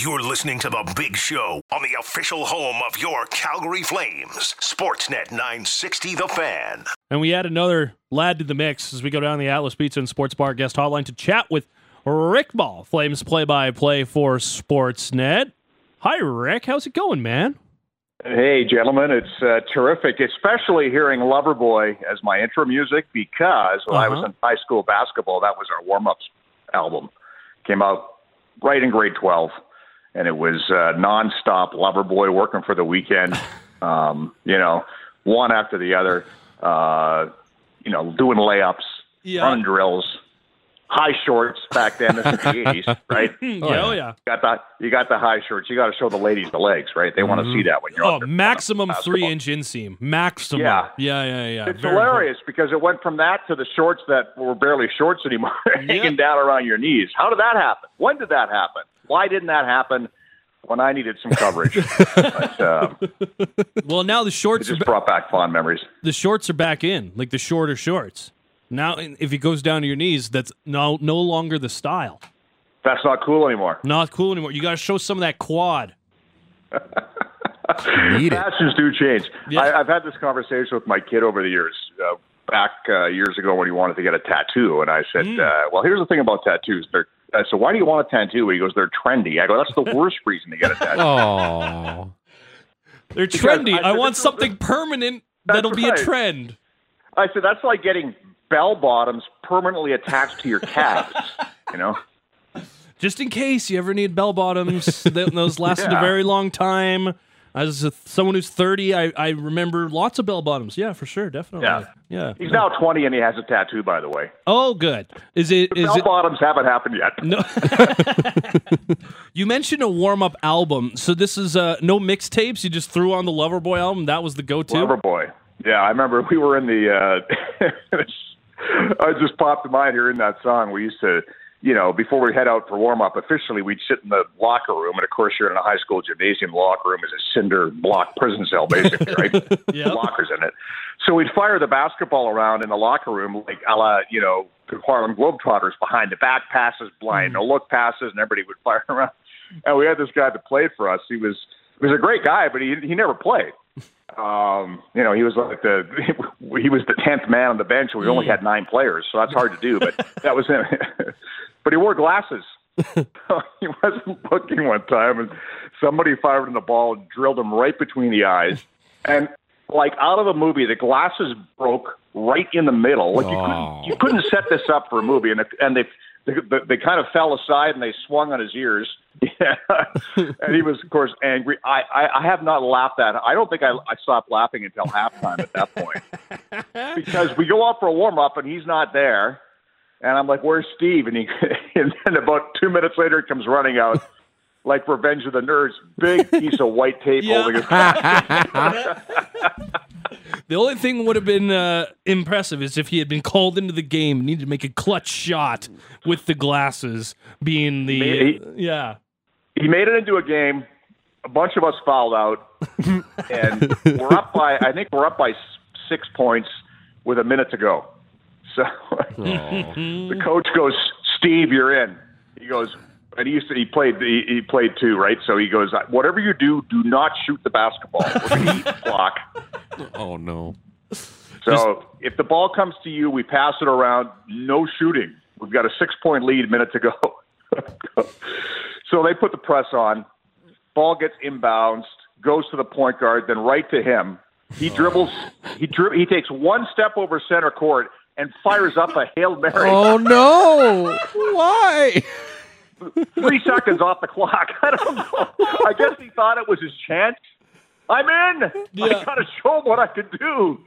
You're listening to The Big Show on the official home of your Calgary Flames, Sportsnet 960 The Fan. And we add another lad to the mix as we go down the Atlas Pizza and Sports Bar guest hotline to chat with Rick Ball, Flames play by play for Sportsnet. Hi, Rick. How's it going, man? Hey, gentlemen, it's uh, terrific, especially hearing Loverboy as my intro music because when I was Uh-huh. in high school basketball, that was our warm ups album. Came out right in grade 12, and it was uh, nonstop Loverboy working for the weekend, um, you know, one after the other, uh, you know, doing layups, Yeah. running drills, high shorts back then. This is the 80s, right? yeah, oh, yeah. Got the, you got the high shorts. You got to show the ladies the legs, right? They want to see that when you're Oh, maximum three inch inseam. Maximum. Yeah. Yeah, yeah, yeah. It's Very hilarious because it went from that to the shorts that were barely shorts anymore, hanging down around your knees. How did that happen? When did that happen? Why didn't that happen when I needed some coverage? but, um. Well, now the it shorts are just ba- brought back fond memories. the shorts are back in, like the shorter shorts. Now, if it goes down to your knees, that's no no longer the style. That's not cool anymore. Not cool anymore. You got to show some of that quad. Need. Fashions do change. Yeah. I, I've had this conversation with my kid over the years. Uh, back uh, years ago when he wanted to get a tattoo, and I said, uh, "Well, here's the thing about tattoos. They're Uh, I said, why do you want a tattoo? He goes, they're trendy. I go, that's the worst reason to get a tattoo. Oh, They're Because trendy. I I, want this something permanent that'll be a trend. I said, that's like getting bell bottoms permanently attached to your calves. You know, Just in case you ever need bell bottoms, th- those lasted a very long time. As a, someone who's 30, I, I remember lots of bell bottoms. Yeah, for sure, definitely. Yeah. yeah. he's now 20 and he has a tattoo. By the way, Oh, good. Is it? Is bell bottoms haven't happened yet. No. you mentioned a warm up album. So this is uh, no mixtapes. You just threw on the Loverboy album. That was the go to. Loverboy. Yeah, I remember we were in the. Uh, I just popped in mind hearing that song. We used to, you know, before we head out for warm up officially, we'd sit in the locker room, and of course, you're in a high school gymnasium. The locker room is a cinder block prison cell, basically, right? Yep. Lockers in it. So we'd fire the basketball around in the locker room, like a la, you know, the Harlem Globetrotters behind the back passes, blind, no hmm. look passes, and everybody would fire around. And we had this guy that played for us. He was he was a great guy, but he he never played um, you know, he was like the he was the tenth man on the bench. We only had nine players, so that's hard to do. But that was him. but he wore glasses. he wasn't looking one time, and somebody fired him the ball and drilled him right between the eyes. And like out of a movie, the glasses broke right in the middle. Like you Oh. couldn't you couldn't set this up for a movie, and and they they, they kind of fell aside and they swung on his ears. Yeah. and he was, of course, angry. I, I, I have not laughed at. I don't think I, I stopped laughing until halftime at that point because we go out for a warm up and he's not there, and I'm like, "Where's Steve?" And he, and then about two minutes later, he comes running out. Like Revenge of the Nerds, big piece of white tape Yeah. holding his. The only thing would have been uh, impressive is if he had been called into the game, and needed to make a clutch shot with the glasses being the He- yeah. he made it into a game. A bunch of us fouled out, and we're up by. I think we're up by six points with a minute to go. So the coach goes, "Steve, you're in." He goes, and he used to. He played. He, he played too, right? So he goes, "Whatever you do, do not shoot the basketball. We're eat the clock." oh no. So if the ball comes to you, we pass it around. No shooting. We've got a six point lead, minute to go. so they put the press on. Ball gets inbounds, goes to the point guard, then right to him. He oh. dribbles. He dri- He takes one step over center court and fires up a hail mary. Oh no. Why? Three seconds off the clock. I don't know. I guess he thought it was his chance. I'm in. Yeah. I got to show him what I can do.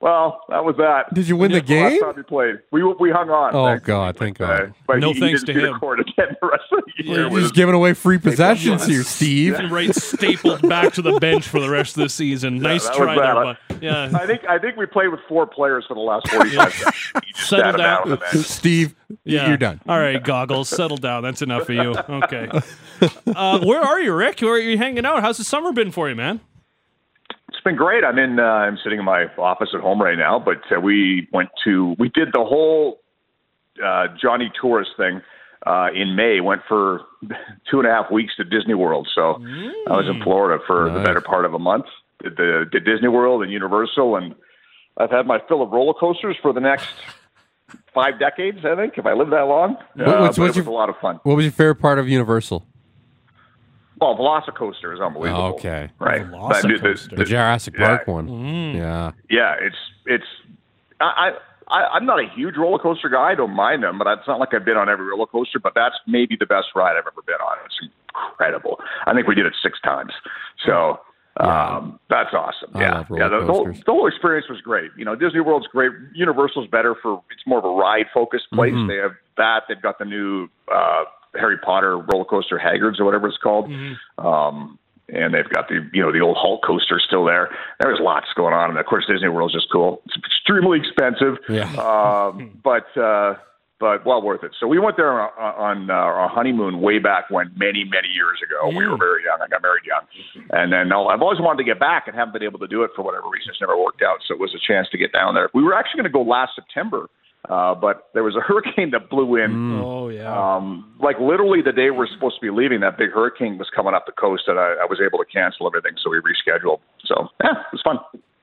Well, that was that. Did you win the Last game? time we played, we we hung on. Oh, thankfully, God, thank but, God. uh, but No he, thanks he to him. the court again the rest of the year. You're just giving away free possessions here, Steve. Right stapled back to the bench for the rest of the season. nice try there, bad. but yeah. I think I think we played with four players for the last 45 seconds. Settle sat down. on. Steve, Yeah. you're done. All right, goggles, settle down. That's enough for you. Okay. Uh, where are you, Rick? Where are you hanging out? How's the summer been for you, man? Been great. I'm in. Uh, I'm sitting in my office at home right now. But uh, we went to. We did the whole uh, Johnny Tourist thing. uh, in May. Went for two and a half weeks to Disney World. So I was in Florida for the better part of a month. Did the did Disney World and Universal, and I've had my fill of roller coasters for the next five decades. I think if I live that long, What- uh, what's- but what's it was your- a lot of fun. What was your favorite part of Universal? Well, Velocicoaster is unbelievable. Okay. right. Velocicoaster. That- The Jurassic Yeah. Park one. Mm. Yeah. yeah, it's it's. I, I I'm not a huge roller coaster guy. I don't mind them, but it's not like I've been on every roller coaster. But that's maybe the best ride I've ever been on. It's incredible. I think we did it six times. So. Um, that's awesome. I yeah, love yeah. The, the, whole, the whole experience was great. You know, Disney World's great. Universal's better for it's more of a ride focused place. Mhm. They have that. They've got the new uh, Harry Potter roller coaster, Hagrid's or whatever it's called. Um, and they've got the you know the old Hulk coaster still there. There's lots going on, and of course Disney World's just cool. It's extremely expensive, Yeah. um, but uh, but well worth it. So we went there on, on uh, our honeymoon way back when, many many years ago. We were very young. I got married young, and then I've always wanted to get back and haven't been able to do it for whatever reason. It's never worked out. So it was a chance to get down there. We were actually going to go last September. Uh, but there was a hurricane that blew in Oh yeah. um, like literally the day we're supposed to be leaving, that big hurricane was coming up the coast, and I, I was able to cancel everything, so we rescheduled. So yeah, it was fun.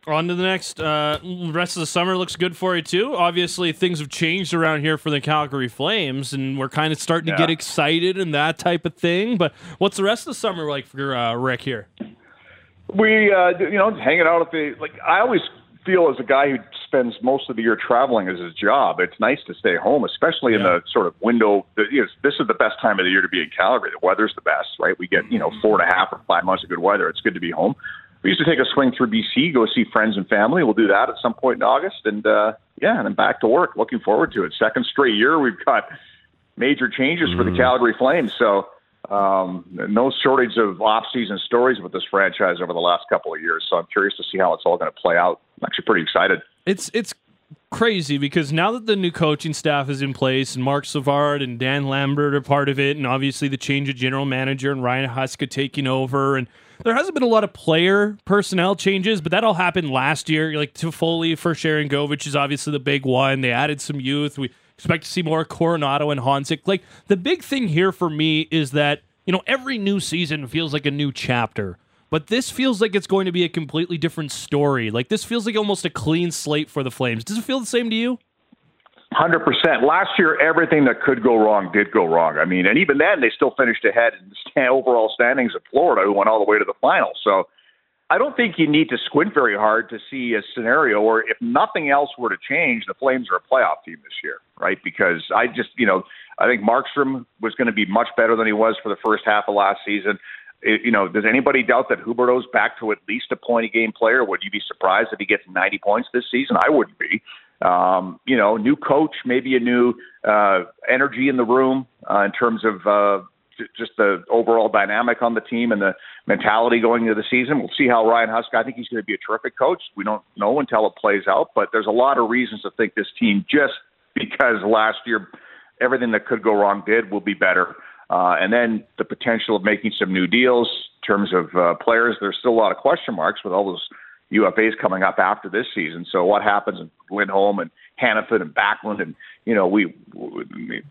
On to the next. Uh, rest of the summer looks good for you too. Obviously, things have changed around here for the Calgary Flames, and we're kind of starting to get excited and that type of thing. But what's the rest of the summer like for uh, Rick here? We, uh, you know, hanging out at the like. I always feel as a guy who spends most of the year traveling as his job, it's nice to stay home, especially in the sort of window. That, you know, this is the best time of the year to be in Calgary. The weather's the best, right? We get you know four and a half or five months of good weather. It's good to be home. We used to take a swing through BC, go see friends and family. We'll do that at some point in August, and uh, yeah, and then back to work. Looking forward to it. Second straight year, we've got major changes for the Calgary Flames. So um, no shortage of off-season stories with this franchise over the last couple of years. So I'm curious to see how it's all going to play out. I'm actually pretty excited. It's it's crazy because now that the new coaching staff is in place and Marc Savard and Dan Lambert are part of it, and obviously the change of general manager and Ryan Huska taking over, and there hasn't been a lot of player personnel changes, but that all happened last year. Like Toffoli for Sharangovich is obviously the big one. They added some youth. We expect to see more Coronato and Honzek. Like the big thing here for me is that you know every new season feels like a new chapter. But this feels like it's going to be a completely different story. Like this feels like almost a clean slate for the Flames. Does it feel the same to you? Hundred percent. Last year, everything that could go wrong did go wrong. I mean, and even then, they still finished ahead in the overall standings of Florida, who went all the way to the final. So, I don't think you need to squint very hard to see a scenario where, if nothing else were to change, the Flames are a playoff team this year, right? Because I just, you know, I think Markstrom was going to be much better than he was for the first half of last season. You know, does anybody doubt that Huberdeau's back to at least a point a game player? Would you be surprised if he gets 90 points this season? I wouldn't be. Um, you know, new coach, maybe a new uh, energy in the room uh, in terms of uh, j- just the overall dynamic on the team and the mentality going into the season. We'll see how Ryan Husk. I think he's going to be a terrific coach. We don't know until it plays out, but there's a lot of reasons to think this team just because last year everything that could go wrong did will be better. Uh, and then the potential of making some new deals in terms of uh, players. There's still a lot of question marks with all those UFAs coming up after this season. So what happens in Lindholm and Hanifin and Backlund and you know we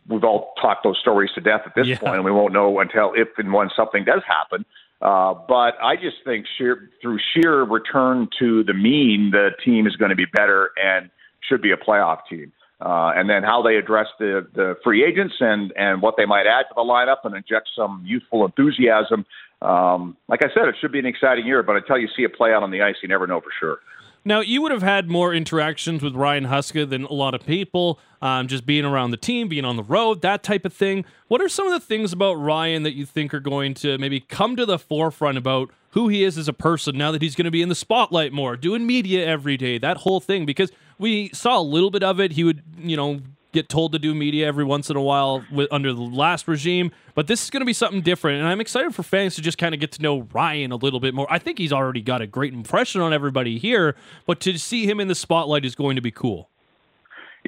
we've all talked those stories to death at this Yeah. point, and we won't know until if and when something does happen. Uh, but I just think sheer, through sheer return to the mean, the team is going to be better and should be a playoff team. Uh, and then how they address the, the free agents and, and what they might add to the lineup and inject some youthful enthusiasm. Um, like I said, it should be an exciting year, but until you see it play out on the ice, you never know for sure. Now, you would have had more interactions with Ryan Huska than a lot of people, um, just being around the team, being on the road, that type of thing. What are some of the things about Ryan that you think are going to maybe come to the forefront about who he is as a person now that he's going to be in the spotlight more, doing media every day, that whole thing? Because we saw a little bit of it. He would, you know, get told to do media every once in a while with, under the last regime, but this is going to be something different. And I'm excited for fans to just kind of get to know Ryan a little bit more. I think he's already got a great impression on everybody here, but to see him in the spotlight is going to be cool.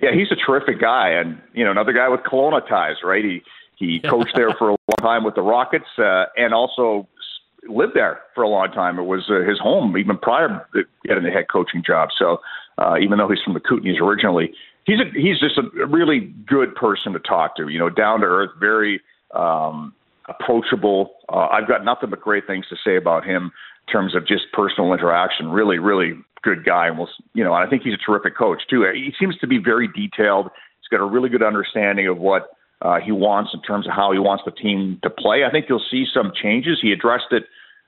Yeah, he's a terrific guy, and you know another guy with Kelowna ties, right? He he coached there for a long time with the Rockets, uh, and also lived there for a long time. It was uh, his home even prior to getting the head coaching job. So uh, even though he's from the Kootenays originally, he's a, he's just a really good person to talk to. You know, down to earth, very um, approachable. Uh, I've got nothing but great things to say about him in terms of just personal interaction. Really, really good guy, and we'll, you know, I think he's a terrific coach too. He seems to be very detailed. He's got a really good understanding of what uh, he wants in terms of how he wants the team to play. I think you'll see some changes. He addressed it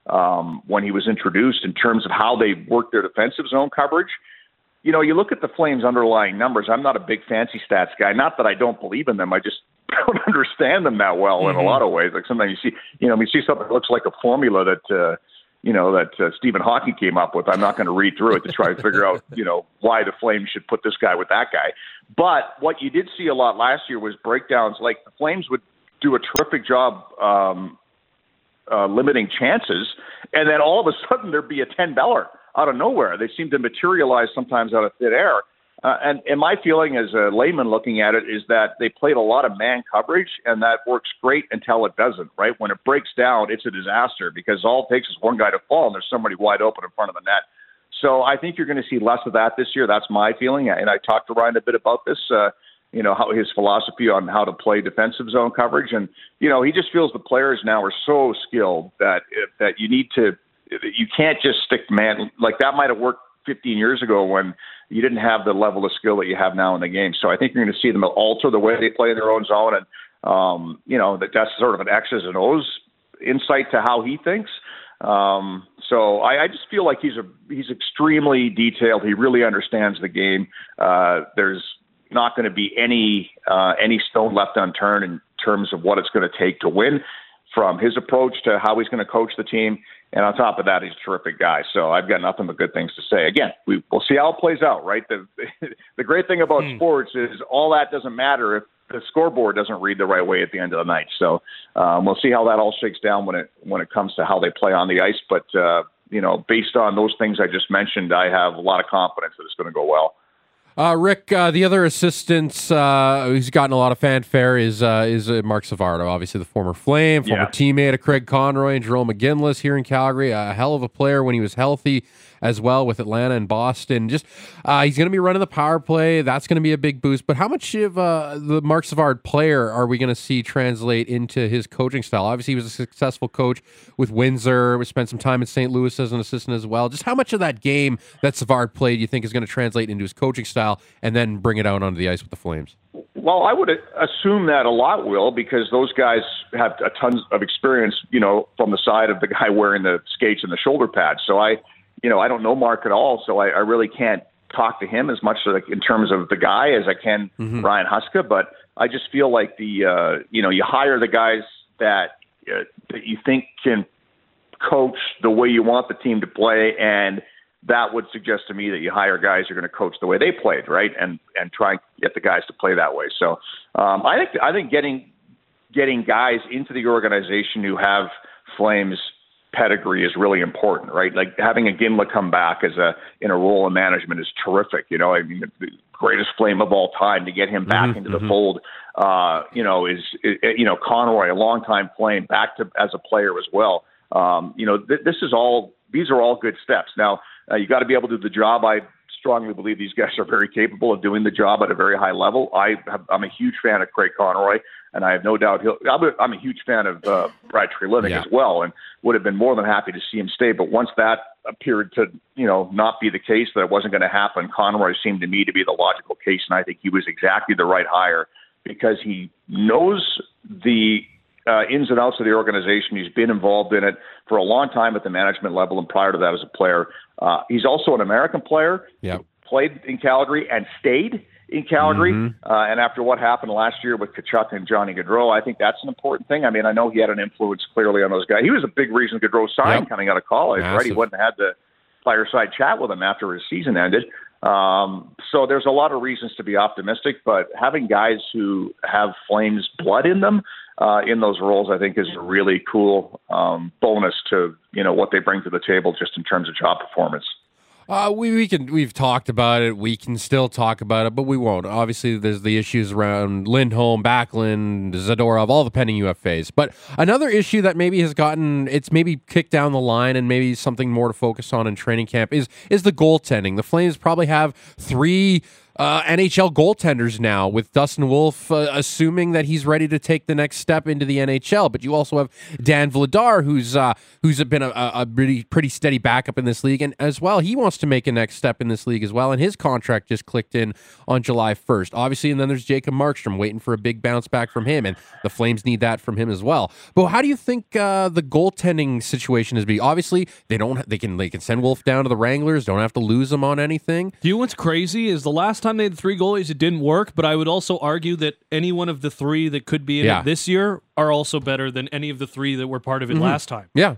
um, when he was introduced in terms of how they work their defensive zone coverage. You know, you look at the Flames' underlying numbers. I'm not a big fancy stats guy. Not that I don't believe in them. I just don't understand them that well mm-hmm. in a mm-hmm. lot of ways. Like sometimes you see, you know, you see something that looks like a formula that, uh, you know, that uh, Stephen Hawking came up with. I'm not going to read through it to try to figure out, you know, why the Flames should put this guy with that guy. But what you did see a lot last year was breakdowns. Like the Flames would do a terrific job um, uh, limiting chances, and then all of a sudden there'd be a ten beller out of nowhere. They seem to materialize sometimes out of thin air. Uh, and, and my feeling as a layman looking at it is that they played a lot of man coverage, and that works great until it doesn't. Right when it breaks down, it's a disaster because all it takes is one guy to fall, and there's somebody wide open in front of the net. So I think you're going to see less of that this year. That's my feeling, and I talked to Ryan a bit about this. Uh, you know how his philosophy on how to play defensive zone coverage, and you know he just feels the players now are so skilled that that you need to you can't just stick man like that might have worked 15 years ago when you didn't have the level of skill that you have now in the game. So I think you're going to see them alter the way they play in their own zone, and um, you know that that's sort of an X's and O's insight to how he thinks. Um, so I, I just feel like he's a he's extremely detailed. He really understands the game. Uh, there's not going to be any uh, any stone left unturned in terms of what it's going to take to win, from his approach to how he's going to coach the team. And on top of that, he's a terrific guy. So I've got nothing but good things to say. Again, we, we'll see how it plays out, right? The the great thing about mm. sports is all that doesn't matter if the scoreboard doesn't read the right way at the end of the night. So um, we'll see how that all shakes down when it when it comes to how they play on the ice. But uh, you know, based on those things I just mentioned, I have a lot of confidence that it's going to go well. Uh, Rick, uh, the other assistant uh, who's gotten a lot of fanfare is uh, is uh, Marc Savard, obviously the former Flame, former yeah. teammate of Craig Conroy and Jarome Iginla's here in Calgary. A hell of a player when he was healthy as well with Atlanta and Boston. Just uh, he's going to be running the power play. That's going to be a big boost. But how much of uh, the Marc Savard player are we going to see translate into his coaching style? Obviously, he was a successful coach with Windsor. We spent some time in St. Louis as an assistant as well. Just how much of that game that Savard played do you think is going to translate into his coaching style and then bring it out onto the ice with the Flames? Well, I would assume that a lot will because those guys have a tons of experience, you know, from the side of the guy wearing the skates and the shoulder pads. So I, you know, I don't know Mark at all, so I, I really can't talk to him as much like in terms of the guy as I can mm-hmm. Ryan Huska. But I just feel like the uh, you know you hire the guys that uh, that you think can coach the way you want the team to play, and that would suggest to me that you hire guys who are going to coach the way they played, right? And and try and get the guys to play that way. So um, I think I think getting getting guys into the organization who have Flames pedigree is really important, right? Like having Iginla come back as a in a role in management is terrific. You know, I mean, the greatest flame of all time to get him back mm-hmm, into the mm-hmm. fold. Uh, you know, is, is you know Conroy, a longtime flame, back to as a player as well. Um, you know, th- this is all these are all good steps. Now uh, you got to be able to do the job. I strongly believe these guys are very capable of doing the job at a very high level. I have, I'm a huge fan of Craig Conroy and I have no doubt he'll. I'm a, I'm a huge fan of uh, Brad Treliving yeah. as well, and would have been more than happy to see him stay. But once that appeared to, you know, not be the case, that it wasn't going to happen, Conroy seemed to me to be the logical case, and I think he was exactly the right hire because he knows the uh, ins and outs of the organization. He's been involved in it for a long time at the management level, and prior to that as a player. Uh, he's also an American player. Yeah. Played in Calgary and stayed in Calgary. Mm-hmm. Uh, and after what happened last year with Tkachuk and Johnny Gaudreau, I think that's an important thing. I mean, I know he had an influence clearly on those guys. He was a big reason Gaudreau signed yep. coming out of college, Massive. right? He wouldn't have had the fireside chat with him after his season ended. Um, so there's a lot of reasons to be optimistic, but having guys who have Flames blood in them uh, in those roles, I think, is a really cool um, bonus to you know what they bring to the table just in terms of job performance. Uh, we, we can we've talked about it. We can still talk about it, but we won't. Obviously, there's the issues around Lindholm, Backlund, Zadorov, all the pending UFAs. But another issue that maybe has gotten it's maybe kicked down the line and maybe something more to focus on in training camp is is the goaltending. The Flames probably have three uh, NHL goaltenders now with Dustin Wolf uh, assuming that he's ready to take the next step into the NHL. But you also have Dan Vladar, who's uh, who's been a, a pretty pretty steady backup in this league, and as well, he wants to make a next step in this league as well. And his contract just clicked in on July 1st, obviously. And then there's Jacob Markstrom waiting for a big bounce back from him, and the Flames need that from him as well. But how do you think uh, the goaltending situation is? Be obviously they don't they can they can send Wolf down to the Wranglers, don't have to lose him on anything. Do you know what's crazy is the last time they had three goalies, it didn't work. But I would also argue that any one of the three that could be in Yeah. it this year are also better than any of the three that were part of it Mm-hmm. last time. Yeah.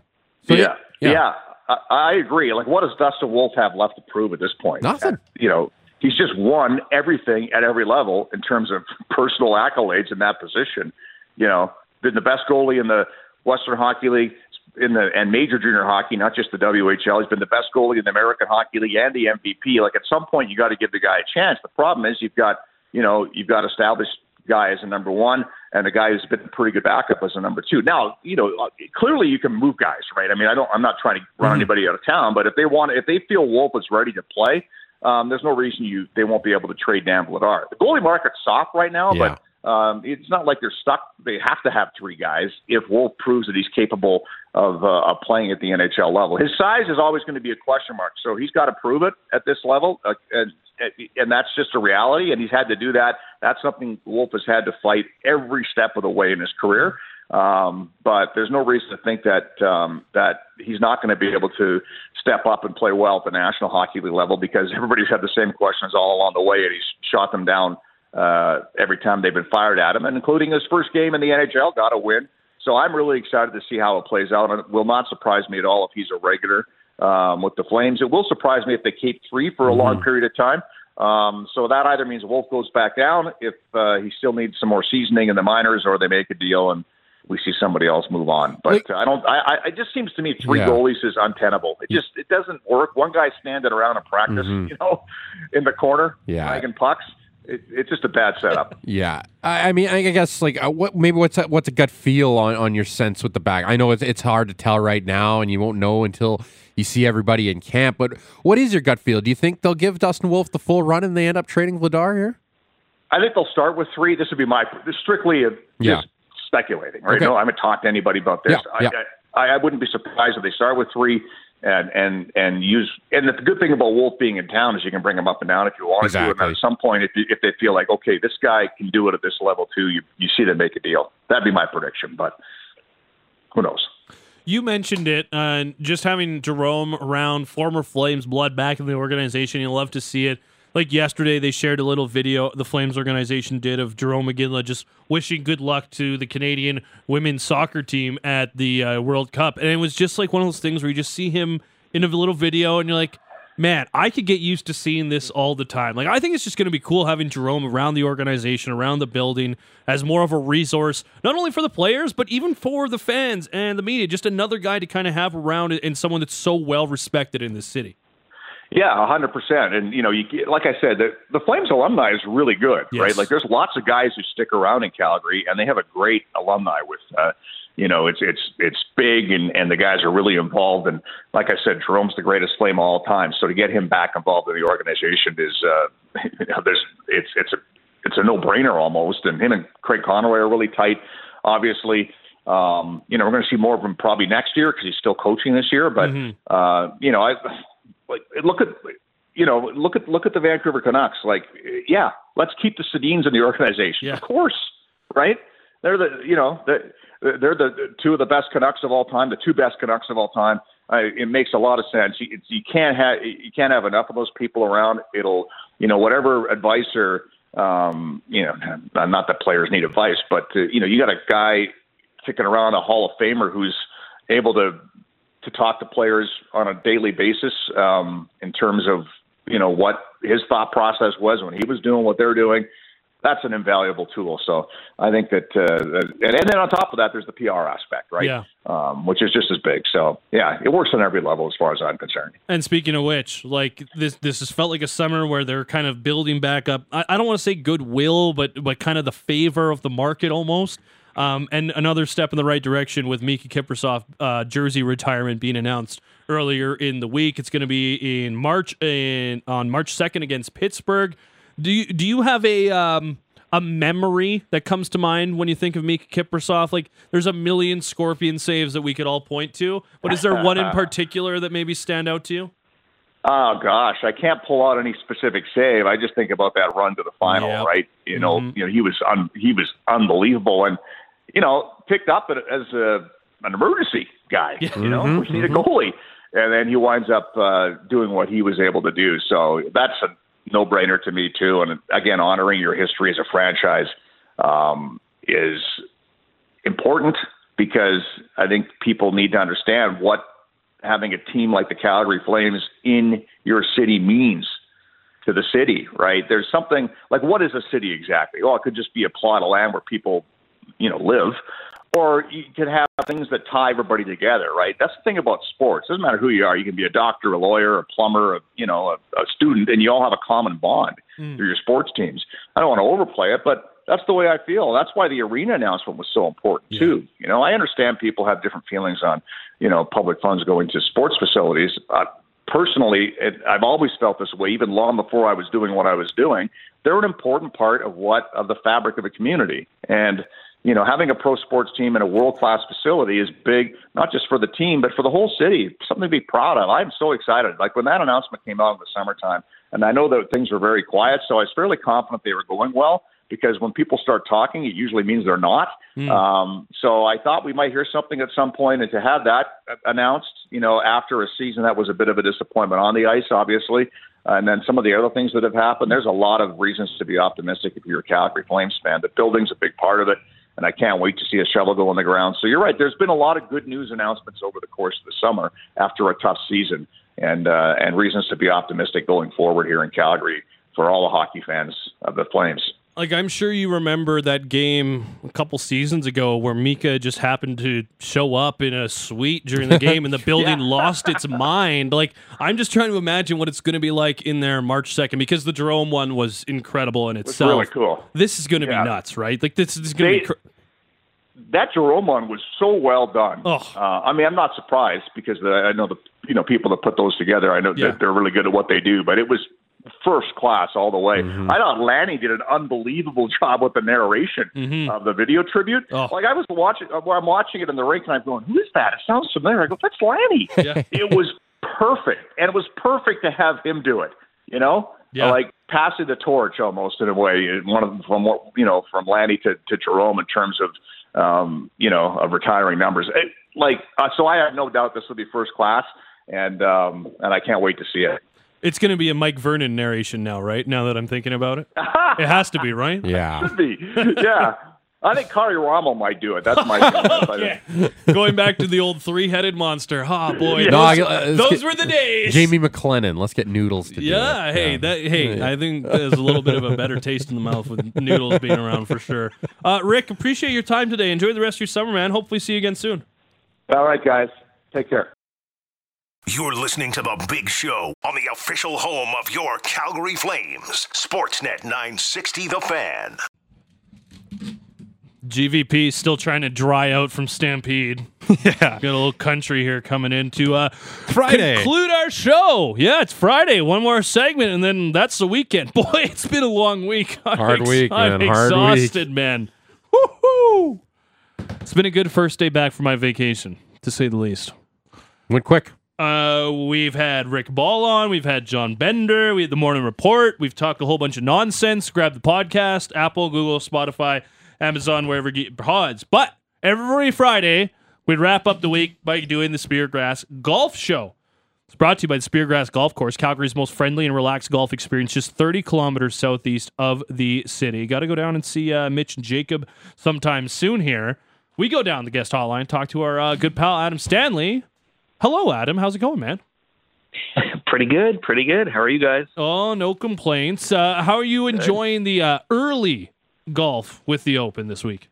So, yeah, yeah. yeah, I, I agree. Like, what does Dustin Wolf have left to prove at this point? Nothing. You know, he's just won everything at every level in terms of personal accolades in that position. You know, been the best goalie in the Western Hockey League in the and major junior hockey, not just the WHL. He's been the best goalie in the American Hockey League and the MVP. Like at some point, you got to give the guy a chance. The problem is you've got you know you've got established guy as a number one and a guy who's been a pretty good backup as a number two. Now, you know, clearly you can move guys, right? I mean, I don't, I'm not trying to run anybody out of town, but if they want, if they feel Wolf is ready to play, um, there's no reason you they won't be able to trade Dan Vladar. The goalie market's soft right now, Yeah. but um, it's not like they're stuck. They have to have three guys if Wolf proves that he's capable of, uh, of playing at the NHL level. His size is always going to be a question mark, so he's got to prove it at this level, uh, and and that's just a reality. And he's had to do that. That's something Wolf has had to fight every step of the way in his career. Um, but there's no reason to think that um, that he's not going to be able to step up and play well at the National Hockey League level because everybody's had the same questions all along the way, and he's shot them down uh, every time they've been fired at him, and including his first game in the NHL, got a win. So I'm really excited to see how it plays out, and it will not surprise me at all if he's a regular um, with the Flames. It will surprise me if they keep three for a long period of time. Um, so that either means Wolf goes back down if uh, he still needs some more seasoning in the minors, or they make a deal and we see somebody else move on. But uh, I don't. I, I it just seems to me three Yeah. goalies is untenable. It just it doesn't work. One guy standing around in practice, you know, in the corner, Mm-hmm. Yeah. dragging pucks. It, it's just a bad setup. Yeah, I, I mean, I guess like uh, what maybe what's a, what's a gut feel on, on your sense with the back? I know it's it's hard to tell right now, and you won't know until you see everybody in camp. But what is your gut feel? Do you think they'll give Dustin Wolf the full run and they end up trading Vladar here? I think they'll start with three. This would be my this strictly a, Yeah. just speculating, right? Okay. No, I haven't talked to anybody about this. Yeah, yeah. I, I, I wouldn't be surprised if they start with three and and and use. And the good thing about Wolf being in town is you can bring him up and down if you want to. Exactly. And at some point, if you, if they feel like okay, this guy can do it at this level too, you you see them make a deal. That'd be my prediction, but who knows? You mentioned it, uh, and just having Jarome around, former Flames blood back in the organization, you love to see it. Like yesterday, they shared a little video the Flames organization did of Jarome Iginla just wishing good luck to the Canadian women's soccer team at the uh, World Cup, and it was just like one of those things where you just see him in a little video, and you're like, man, I could get used to seeing this all the time. Like, I think it's just going to be cool having Jarome around the organization, around the building, as more of a resource, not only for the players, but even for the fans and the media. Just another guy to kind of have around and someone that's so well respected in this city. Yeah, a hundred percent. And you know, you like I said, the, the Flames alumni is really good, Yes. right? Like, there's lots of guys who stick around in Calgary, and they have a great alumni with. Uh, you know, it's it's it's big, and and the guys are really involved. And like I said, Jarome's the greatest Flame of all time. So to get him back involved in the organization is, uh, you know, there's it's it's a it's a no brainer almost. And him and Craig Conroy are really tight. Obviously, um, you know, we're going to see more of him probably next year because he's still coaching this year. But uh, you know, I like look at you know look at look at the Vancouver Canucks. Like, yeah, let's keep the Sedins in the organization, Yeah. of course, right? They're the you know they're, they're the two of the best Canucks of all time, the two best Canucks of all time. I, it makes a lot of sense. You, it's, you can't have you can't have enough of those people around. It'll you know whatever advice or um, you know not that players need advice, but uh, you know you got a guy kicking around a Hall of Famer who's able to to talk to players on a daily basis um, in terms of you know what his thought process was when he was doing what they're doing. That's an invaluable tool. So I think that, uh, and, and then on top of that, there's the PR aspect, right? Yeah. Um, which is just as big. So yeah, it works on every level as far as I'm concerned. And speaking of which, like this, this has felt like a summer where they're kind of building back up. I, I don't want to say goodwill, but but kind of the favor of the market almost. Um, and another step in the right direction with Miikka Kiprusoff uh, jersey retirement being announced earlier in the week. It's going to be in March in on March second against Pittsburgh. Do you do you have a um a memory that comes to mind when you think of Miikka Kiprusoff? Like, there's a million Scorpion saves that we could all point to, but is there one in particular that maybe stand out to you? Oh gosh, I can't pull out any specific save. I just think about that run to the final, Yep. right? You know, Mhm. you know, he was un, he was unbelievable, and you know, picked up as a an emergency guy. You know, Mhm, we need a goalie, and then he winds up uh, doing what he was able to do. So that's a no brainer to me too. And again, honoring your history as a franchise um, is important because I think people need to understand what having a team like the Calgary Flames in your city means to the city, right? There's something like what is a city exactly? Oh, it could just be a plot of land where people, you know, live. Or you could have things that tie everybody together, right? That's the thing about sports. It doesn't matter who you are. You can be a doctor, a lawyer, a plumber, a, you know, a, a student, and you all have a common bond through your sports teams. I don't want to overplay it, but that's the way I feel. That's why the arena announcement was so important too. You know, I understand people have different feelings on, you know, public funds going to sports facilities. Uh, personally, it, I've always felt this way, even long before I was doing what I was doing. They're an important part of what of the fabric of a community, and you know, having a pro sports team in a world class facility is big, not just for the team, but for the whole city. Something to be proud of. I'm so excited. Like when that announcement came out in the summertime, and I know that things were very quiet, so I was fairly confident they were going well because when people start talking, it usually means they're not. Um, so I thought we might hear something at some point, and to have that announced, you know, after a season that was a bit of a disappointment on the ice, obviously, and then some of the other things that have happened. There's a lot of reasons to be optimistic if you're a Calgary Flames fan. The building's a big part of it. And I can't wait to see a shovel go in the ground. So you're right. There's been a lot of good news announcements over the course of the summer after a tough season, and uh, and reasons to be optimistic going forward here in Calgary for all the hockey fans of the Flames. Like I'm sure you remember that game a couple seasons ago where Miikka just happened to show up in a suite during the game and the building lost its mind. Like I'm just trying to imagine what it's going to be like in there March 2nd because the Jarome one was incredible in It's itself. really cool. This is going to Yeah. be nuts, right? Like this is going to be cr- that Jarome one was so well done. Oh. Uh, I mean, I'm not surprised because the, I know the you know people that put those together. I know Yeah. that they're really good at what they do, but it was first class all the way. Mm-hmm. I thought Lanny did an unbelievable job with the narration of the video tribute. Mm-hmm. Oh. Like I was watching, uh, I'm watching it in the rink, and I'm going, "Who is that? It sounds familiar." I go, "That's Lanny." Yeah. It was perfect, and it was perfect to have him do it. You know, Yeah. like passing the torch almost in a way. One of from what you know from Lanny to, to Jarome in terms of um, you know of retiring numbers. It, like uh, so, I have no doubt this will be first class, and um, and I can't wait to see it. It's going to be a Mike Vernon narration now, right? Now that I'm thinking about it. it has to be, right? Yeah. Should be, yeah. I think Karri Ramo might do it. That's my feeling. Going back to the old three-headed monster. Ha, boy. No, those I- uh, those get- were the days. Jamie McLennan. Let's get Noodles to do Yeah, it. hey, that hey, I think there's a little bit of a better taste in the mouth with noodles being around for sure. Uh, Rick, appreciate your time today. Enjoy the rest of your summer, man. Hopefully, see you again soon. All right, guys. Take care. You're listening to The Big Show on the official home of your Calgary Flames. Sportsnet 960 The Fan. GVP still trying to dry out from Stampede. Yeah, got a little country here coming in to uh, Friday. conclude our show. Yeah, it's Friday. One more segment, and then that's the weekend. Boy, it's been a long week. I'm Hard week, I'm man. Hard week. exhausted, man. Woohoo! It's been a good first day back from my vacation, to say the least. Went quick. Uh, we've had Rick Ball on. We've had John Bender. We had the morning report. We've talked a whole bunch of nonsense. Grab the podcast, Apple, Google, Spotify, Amazon, wherever you get pods. But every Friday, we'd wrap up the week by doing the Speargrass Golf Show. It's brought to you by the Speargrass Golf Course, Calgary's most friendly and relaxed golf experience, just 30 kilometers southeast of the city. Got to go down and see uh, Mitch and Jacob sometime soon here. We go down the guest hotline, talk to our uh, good pal Adam Stanley. Hello, Adam. How's it going, man? Pretty good, pretty good. How are you guys? Oh, no complaints. Uh, how are you enjoying the uh, early golf with the Open this week?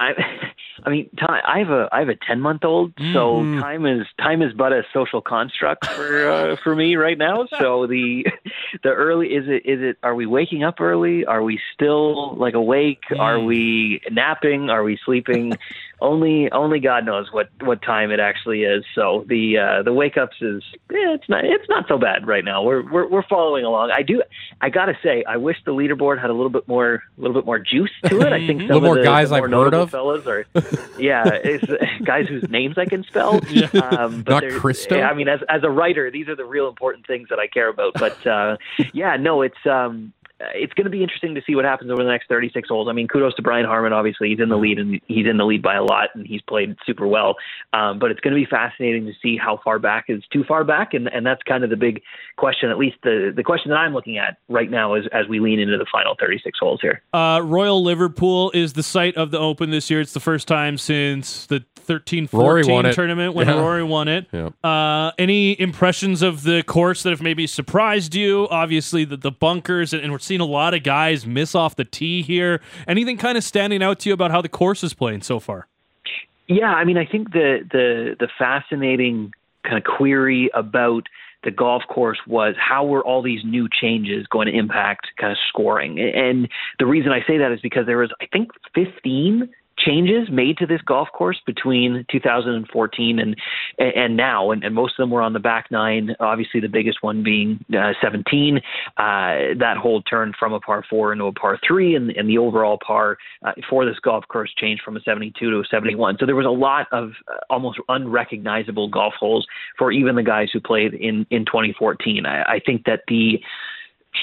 I, I mean, time, I have a I have a ten month old, so time is time is but a social construct for uh, for me right now. So the the early is it is it are we waking up early? Are we still like awake? Are we napping? Are we sleeping? Only only God knows what what time it actually is. So the uh, the wake ups is eh, it's not it's not so bad right now. We're we're we're following along. I do I gotta say I wish the leaderboard had a little bit more a little bit more juice to it. I think some a little of more the, guys the more I've heard of. fellas are yeah guys whose names I can spell. Um, but Not Christo? I mean as as a writer these are the real important things that I care about. But uh, yeah no it's um it's going to be interesting to see what happens over the next 36 holes. I mean, kudos to Brian Harman. Obviously, he's in the lead and he's in the lead by a lot, and he's played super well. Um, but it's going to be fascinating to see how far back is too far back, and and that's kind of the big question. At least the the question that I'm looking at right now is as we lean into the final 36 holes here. Uh, Royal Liverpool is the site of the Open this year. It's the first time since the 13 14 tournament when Yeah. Rory won it. Yeah. Uh, any impressions of the course that have maybe surprised you? Obviously, the, the bunkers, and, and we're seeing a lot of guys miss off the tee here. Anything kind of standing out to you about how the course is playing so far? Yeah, I mean, I think the the the fascinating kind of query about the golf course was how were all these new changes going to impact kind of scoring? And the reason I say that is because there was, I think, 15 changes made to this golf course between 2014 and and now, and, and most of them were on the back nine. Obviously, the biggest one being uh, 17. Uh, that hole turned from a par four into a par three, and, and the overall par uh, for this golf course changed from a 72 to a 71. So there was a lot of uh, almost unrecognizable golf holes for even the guys who played in in 2014. I, I think that the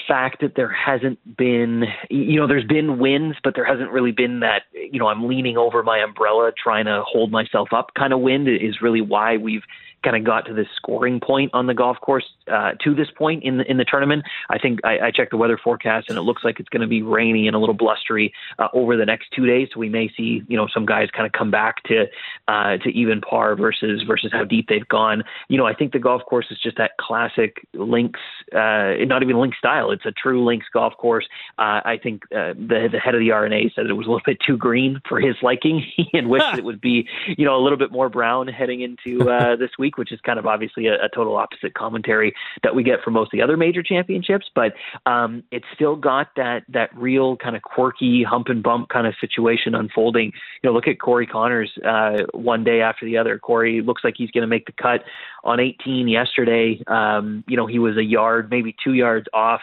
fact that there hasn't been you know there's been wins but there hasn't really been that you know I'm leaning over my umbrella trying to hold myself up kind of wind is really why we've kind of got to this scoring point on the golf course uh, to this point in the in the tournament. I think I, I checked the weather forecast and it looks like it's going to be rainy and a little blustery uh, over the next two days. So we may see you know some guys kind of come back to uh, to even par versus versus how deep they've gone. You know I think the golf course is just that classic links, uh, not even link style. It's a true links golf course. Uh, I think uh, the the head of the R&A said it was a little bit too green for his liking. he had wished it would be you know a little bit more brown heading into uh, this week, which is kind of obviously a, a total opposite commentary that we get from most of the other major championships. But um, it's still got that that real kind of quirky hump and bump kind of situation unfolding. You know, look at Corey Conners uh, one day after the other. Corey looks like he's going to make the cut on 18 yesterday. Um, you know, he was a yard, maybe two yards off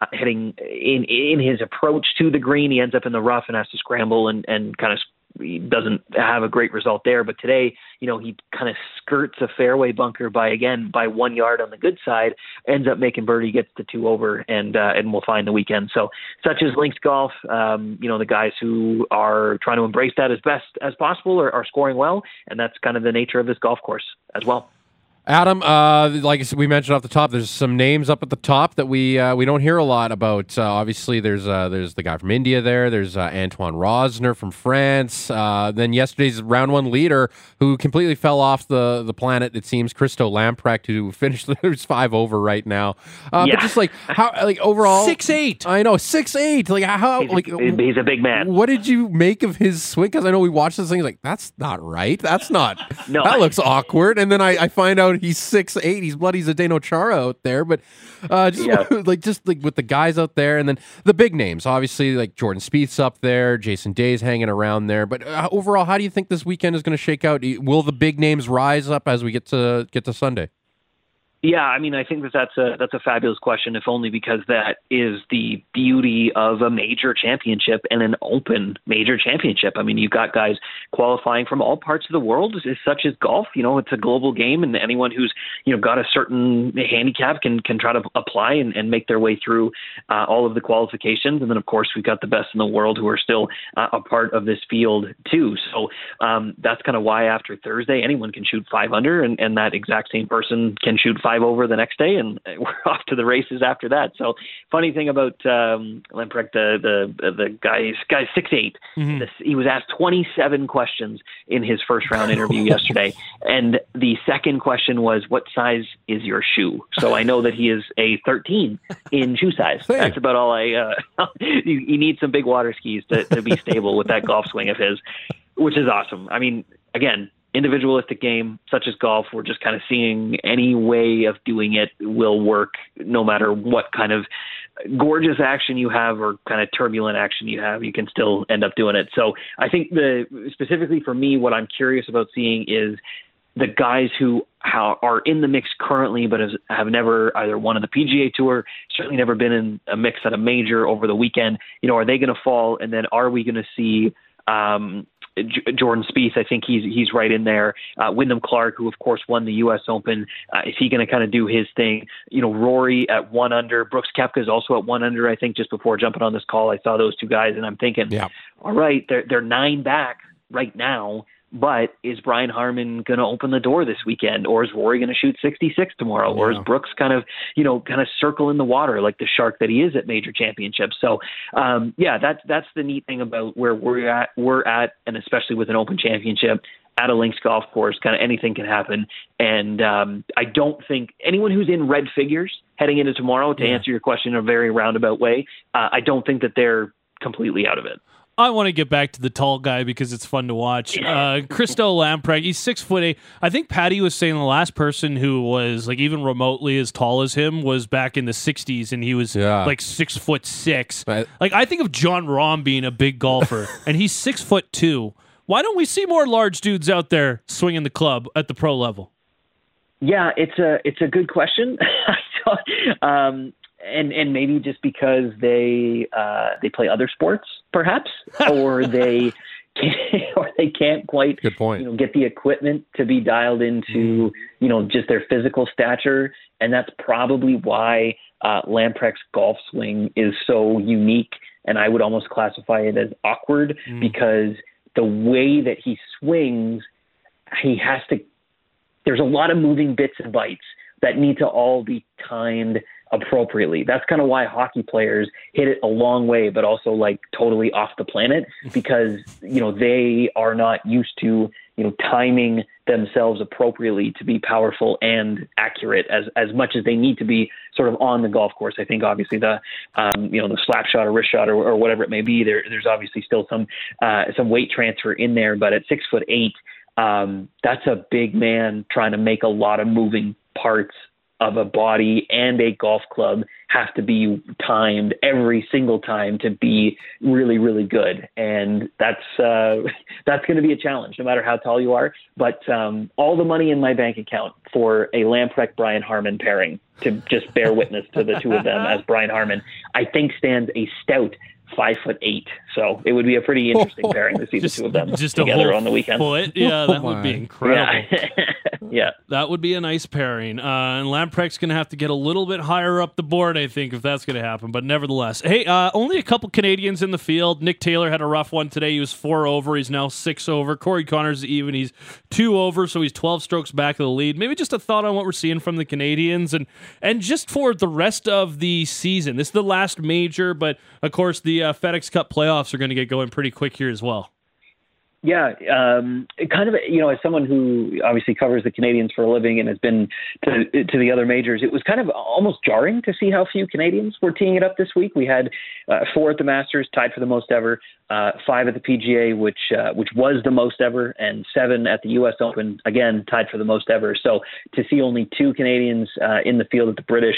uh, heading in in his approach to the green. He ends up in the rough and has to scramble and and kind of he doesn't have a great result there. But today, you know, he kind of skirts a fairway bunker by again by one yard on the good side, ends up making birdie, gets the two over, and uh, and we'll find the weekend. So such as links golf, um, you know, the guys who are trying to embrace that as best as possible are, are scoring well, and that's kind of the nature of this golf course as well. Adam, uh, like we mentioned off the top, there's some names up at the top that we uh, we don't hear a lot about. Uh, obviously, there's uh, there's the guy from India there. There's uh, Antoine Rozner from France. Uh, then yesterday's round one leader who completely fell off the, the planet. It seems Christo Lamprecht who finished there's five over right now. Uh, Yeah. But just like how like overall Six eight. I know six eight. Like how He's, like a, he's a big man. what did you make of his swing? Because I know we watched this thing. Like that's not right. That's not. No. that looks awkward. And then I, I find out he's six eight. He's bloody Zdeno Chara out there. But uh, just Yeah. like just like with the guys out there, and then the big names. Obviously, like Jordan Spieth's up there. Jason Day's hanging around there. But uh, overall, how do you think this weekend is going to shake out? Will the big names rise up as we get to get to Sunday? Yeah, I mean, I think that that's a that's a fabulous question, if only because that is the beauty of a major championship and an open major championship. I mean, you've got guys qualifying from all parts of the world, such as golf. You know, it's a global game, and anyone who's you know got a certain handicap can can try to apply and, and make their way through uh, all of the qualifications. And then, of course, we've got the best in the world who are still uh, a part of this field too. So um, that's kind of why after Thursday, anyone can shoot five under, and, and that exact same person can shoot five over the next day, and we're off to the races after that. So, funny thing about um, Lamprecht, the the the guy's guy's six eight. This, he was asked twenty seven questions in his first round interview yesterday, and the second question was, "What size is your shoe?" So I know that he is a thirteen in shoe size. Same. That's about all I. Uh, you, you need some big water skis to, to be stable with that golf swing of his, which is awesome. I mean, again, individualistic game such as golf. We're just kind of seeing any way of doing it will work, no matter what kind of gorgeous action you have or kind of turbulent action you have, you can still end up doing it. So I think the specifically for me, what I'm curious about seeing is the guys who are in the mix currently, but have never either won on the PGA Tour, certainly never been in a mix at a major over the weekend. You know, are they going to fall? And then are we going to see um, J- Jordan Spieth? I think he's he's right in there. Uh, Wyndham Clark, who of course won the U.S. Open, uh, is he going to kind of do his thing? You know, Rory at one under, Brooks Koepka is also at one under. I think just before jumping on this call, I saw those two guys, and I'm thinking, yeah. all right, they're they're nine back right now but is Brian Harman going to open the door this weekend, or is Rory going to shoot 66 tomorrow, yeah. or is Brooks kind of, you know, kind of circle in the water like the shark that he is at major championships? So, um, yeah, that's that's the neat thing about where we're at. We're at, and especially with an Open Championship at a links golf course, kind of anything can happen. And um, I don't think anyone who's in red figures heading into tomorrow, to yeah. answer your question in a very roundabout way, uh, I don't think that they're completely out of it. I want to get back to the tall guy because it's fun to watch. Uh, Christo Lamprecht, he's six foot eight. I think Patty was saying the last person who was like even remotely as tall as him was back in the '60s, and he was yeah. like six foot six. But, like I think of Jon Rahm being a big golfer, and he's six foot two. Why don't we see more large dudes out there swinging the club at the pro level? Yeah, it's a it's a good question. um, and and maybe just because they uh, they play other sports, perhaps, or they can't, or they can't quite Good point. you know get the equipment to be dialed into mm. you know just their physical stature, and that's probably why uh, Lamprecht's golf swing is so unique, and I would almost classify it as awkward mm. because the way that he swings, he has to. There's a lot of moving bits and bytes that need to all be timed appropriately. That's kind of why hockey players hit it a long way, but also like totally off the planet because, you know, they are not used to, you know, timing themselves appropriately to be powerful and accurate as, as much as they need to be sort of on the golf course. I think obviously the, um, you know, the slap shot or wrist shot or, or whatever it may be, there, there's obviously still some, uh, some weight transfer in there, but at six foot eight, um, that's a big man trying to make a lot of moving parts of a body and a golf club have to be timed every single time to be really really good and that's uh that's going to be a challenge no matter how tall you are but um all the money in my bank account for a Lamprecht Brian Harman pairing to just bear witness to the two of them as Brian Harman I think stands a stout five foot eight. So it would be a pretty interesting pairing to see just, the two of them just together on the weekend. Foot? Yeah, that would be incredible. Yeah. yeah. That would be a nice pairing. Uh, and Lamprecht's going to have to get a little bit higher up the board, I think, if that's going to happen. But nevertheless, hey, uh, only a couple Canadians in the field. Nick Taylor had a rough one today. He was four over. He's now six over. Corey Conners even. He's two over, so he's 12 strokes back of the lead. Maybe just a thought on what we're seeing from the Canadians and, and just for the rest of the season. This is the last major, but of course, the uh, FedEx Cup playoffs are going to get going pretty quick here as well. Yeah, um, kind of. You know, as someone who obviously covers the Canadians for a living and has been to to the other majors, it was kind of almost jarring to see how few Canadians were teeing it up this week. We had uh, four at the Masters, tied for the most ever uh, five at the PGA, which uh, which was the most ever, and seven at the U.S. Open, again tied for the most ever. So to see only two Canadians uh, in the field at the British,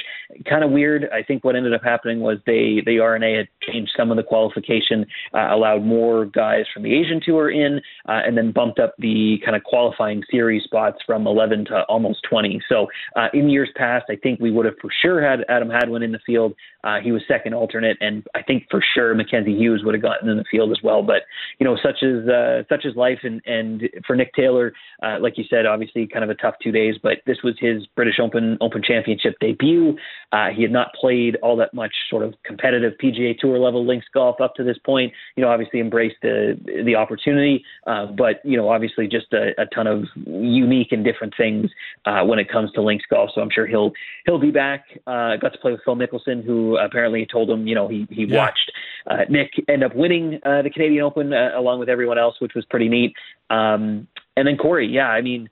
kind of weird. I think what ended up happening was they the R&A had changed some of the qualification, uh, allowed more guys from the Asian Tour in, uh, and then bumped up the kind of qualifying series spots from 11 to almost 20. So uh, in years past, I think we would have for sure had Adam Hadwin in the field. He was second alternate, and I think for sure Mackenzie Hughes would have gotten in the field as well. But you know, such as uh, such as life, and and for Nick Taylor, uh, like you said, obviously kind of a tough two days. But this was his British Open Open Championship debut. Uh, he had not played all that much sort of competitive PGA Tour level links golf up to this point. You know, obviously embraced the the opportunity, uh, but you know, obviously just a, a ton of unique and different things uh, when it comes to links golf. So I'm sure he'll he'll be back. Uh, got to play with Phil Mickelson, who apparently told him, you know, he he yeah. watched uh, Nick end up winning uh, the Canadian Open uh, along with everyone else, which was pretty neat. Um, and then Corey, yeah, I mean,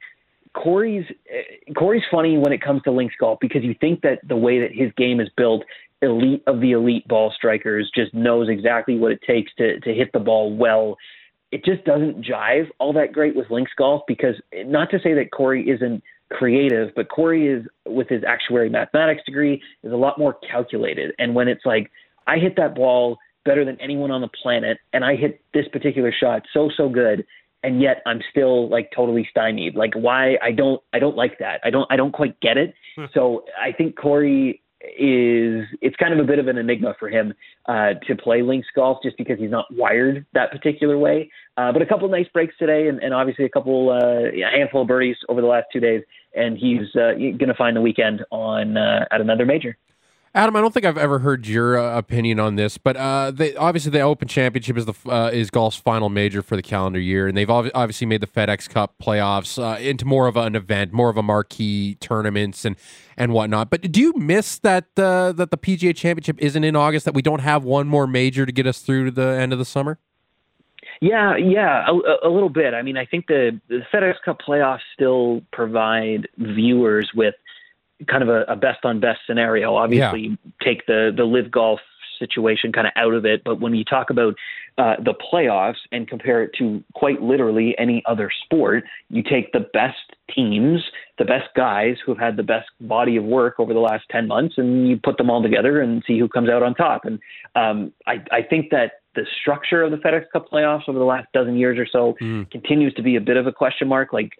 Corey's uh, Corey's funny when it comes to links golf because you think that the way that his game is built, elite of the elite ball strikers, just knows exactly what it takes to to hit the ball well. It just doesn't jive all that great with links golf because not to say that Corey isn't creative, but Corey is with his actuary mathematics degree is a lot more calculated. And when it's like I hit that ball better than anyone on the planet, and I hit this particular shot so so good, and yet I'm still like totally stymied. Like why I don't I don't like that. I don't I don't quite get it. Hmm. so I think Corey is it's kind of a bit of an enigma for him uh, to play links golf just because he's not wired that particular way. Uh, but a couple nice breaks today, and, and obviously a couple uh, a handful of birdies over the last two days, and he's uh, going to find the weekend on uh, at another major. Adam, I don't think I've ever heard your uh, opinion on this, but uh, they, obviously the Open Championship is the uh, is golf's final major for the calendar year, and they've ob- obviously made the FedEx Cup playoffs uh, into more of an event, more of a marquee tournaments and and whatnot. But do you miss that uh, that the PGA Championship isn't in August? That we don't have one more major to get us through to the end of the summer? Yeah, yeah, a, a little bit. I mean, I think the, the FedEx Cup playoffs still provide viewers with kind of a, a best on best scenario. Obviously, yeah. take the the live golf situation kind of out of it, but when you talk about uh, the playoffs and compare it to quite literally any other sport, you take the best teams, the best guys who have had the best body of work over the last 10 months, and you put them all together and see who comes out on top. And um, I, I think that the structure of the FedEx Cup playoffs over the last dozen years or so mm. continues to be a bit of a question mark. Like,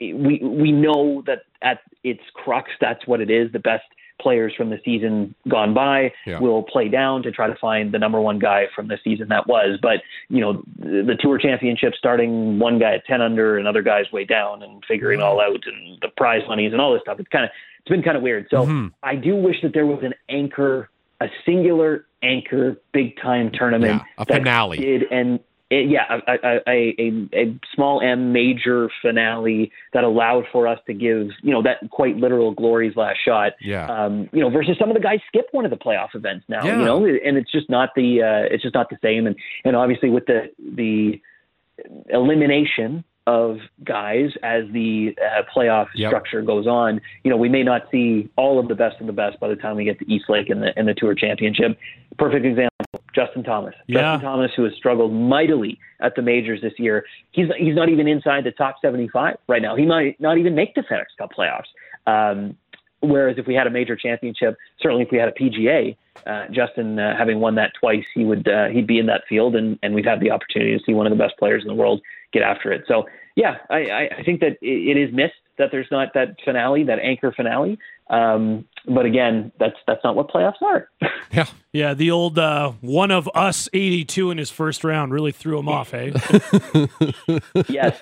we we know that at its crux, that's what it is. The best players from the season gone by yeah. will play down to try to find the number one guy from the season that was. But you know, the, the tour championship starting one guy at ten under, another guy's way down, and figuring all out, and the prize monies and all this stuff. It's kind of it's been kind of weird. So mm-hmm. I do wish that there was an anchor, a singular anchor, big time tournament, yeah, a finale, did and it, yeah, a, a, a, a small M major finale that allowed for us to give, you know, that quite literal glory's last shot. Yeah. Um, you know, versus some of the guys skip one of the playoff events now, yeah. you know, and it's just not the, uh, it's just not the same. And, and obviously with the, the elimination of guys as the uh, playoff yep. structure goes on. You know, we may not see all of the best of the best by the time we get to East Lake in the in the Tour Championship. Perfect example: Justin Thomas. Yeah. Justin Thomas, who has struggled mightily at the majors this year. He's he's not even inside the top 75 right now. He might not even make the FedEx Cup playoffs. Um, whereas if we had a major championship, certainly if we had a PGA, uh, Justin uh, having won that twice, he would uh, he'd be in that field, and and we'd have the opportunity to see one of the best players in the world get after it. So yeah, I, I think that it is missed that there's not that finale, that anchor finale. Um, but again, that's that's not what playoffs are. yeah, yeah. The old uh, one of us 82 in his first round really threw him off. Hey, yes.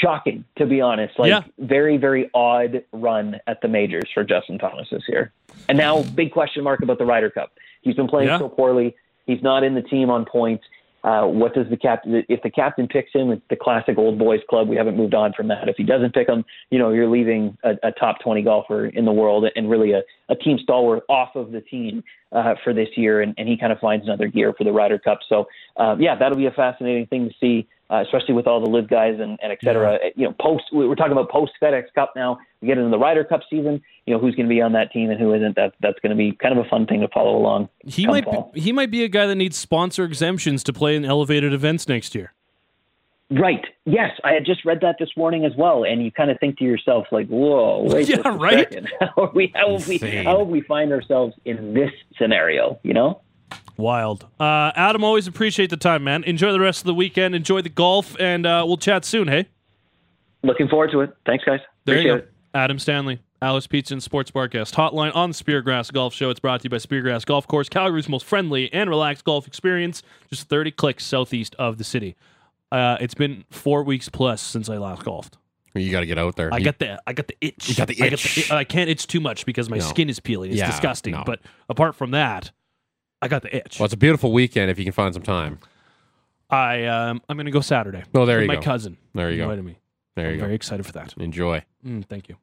Shocking, to be honest. Like yeah. very, very odd run at the majors for Justin Thomas this year. And now, big question mark about the Ryder Cup. He's been playing yeah. so poorly. He's not in the team on points. Uh, what does the captain? If the captain picks him, it's the classic old boys club. We haven't moved on from that. If he doesn't pick him, you know, you're leaving a, a top 20 golfer in the world and really a, a team stalwart off of the team uh, for this year. And, and he kind of finds another gear for the Ryder Cup. So, uh, yeah, that'll be a fascinating thing to see uh, especially with all the live guys and, and et cetera. Yeah. You know, post we're talking about post FedEx Cup now. We get into the Ryder Cup season. You know, who's going to be on that team and who isn't. That that's going to be kind of a fun thing to follow along. He might be, he might be a guy that needs sponsor exemptions to play in elevated events next year. Right. Yes, I had just read that this morning as well, and you kind of think to yourself, like, "Whoa, wait yeah, right? second. How we how we how we find ourselves in this scenario?" You know. Wild. Uh, Adam, always appreciate the time, man. Enjoy the rest of the weekend. Enjoy the golf, and uh, we'll chat soon, hey? Looking forward to it. Thanks, guys. There appreciate you go. it. Adam Stanley, Alice Pizza and Sports Bar Guest Hotline on the Speargrass Golf Show. It's brought to you by Speargrass Golf Course, Calgary's most friendly and relaxed golf experience, just 30 clicks southeast of the city. Uh, it's been four weeks plus since I last golfed. You got to get out there. I You- got the I got the itch. You got the I, itch. the, I can't itch too much because my No. skin is peeling. It's Yeah, disgusting. no. But apart from that, I got the itch. Well, it's a beautiful weekend if you can find some time. I um, I'm gonna go Saturday. Oh, there with you my go. cousin. There you go. invited me. There I'm you go. very excited for that. Enjoy. Mm, thank you.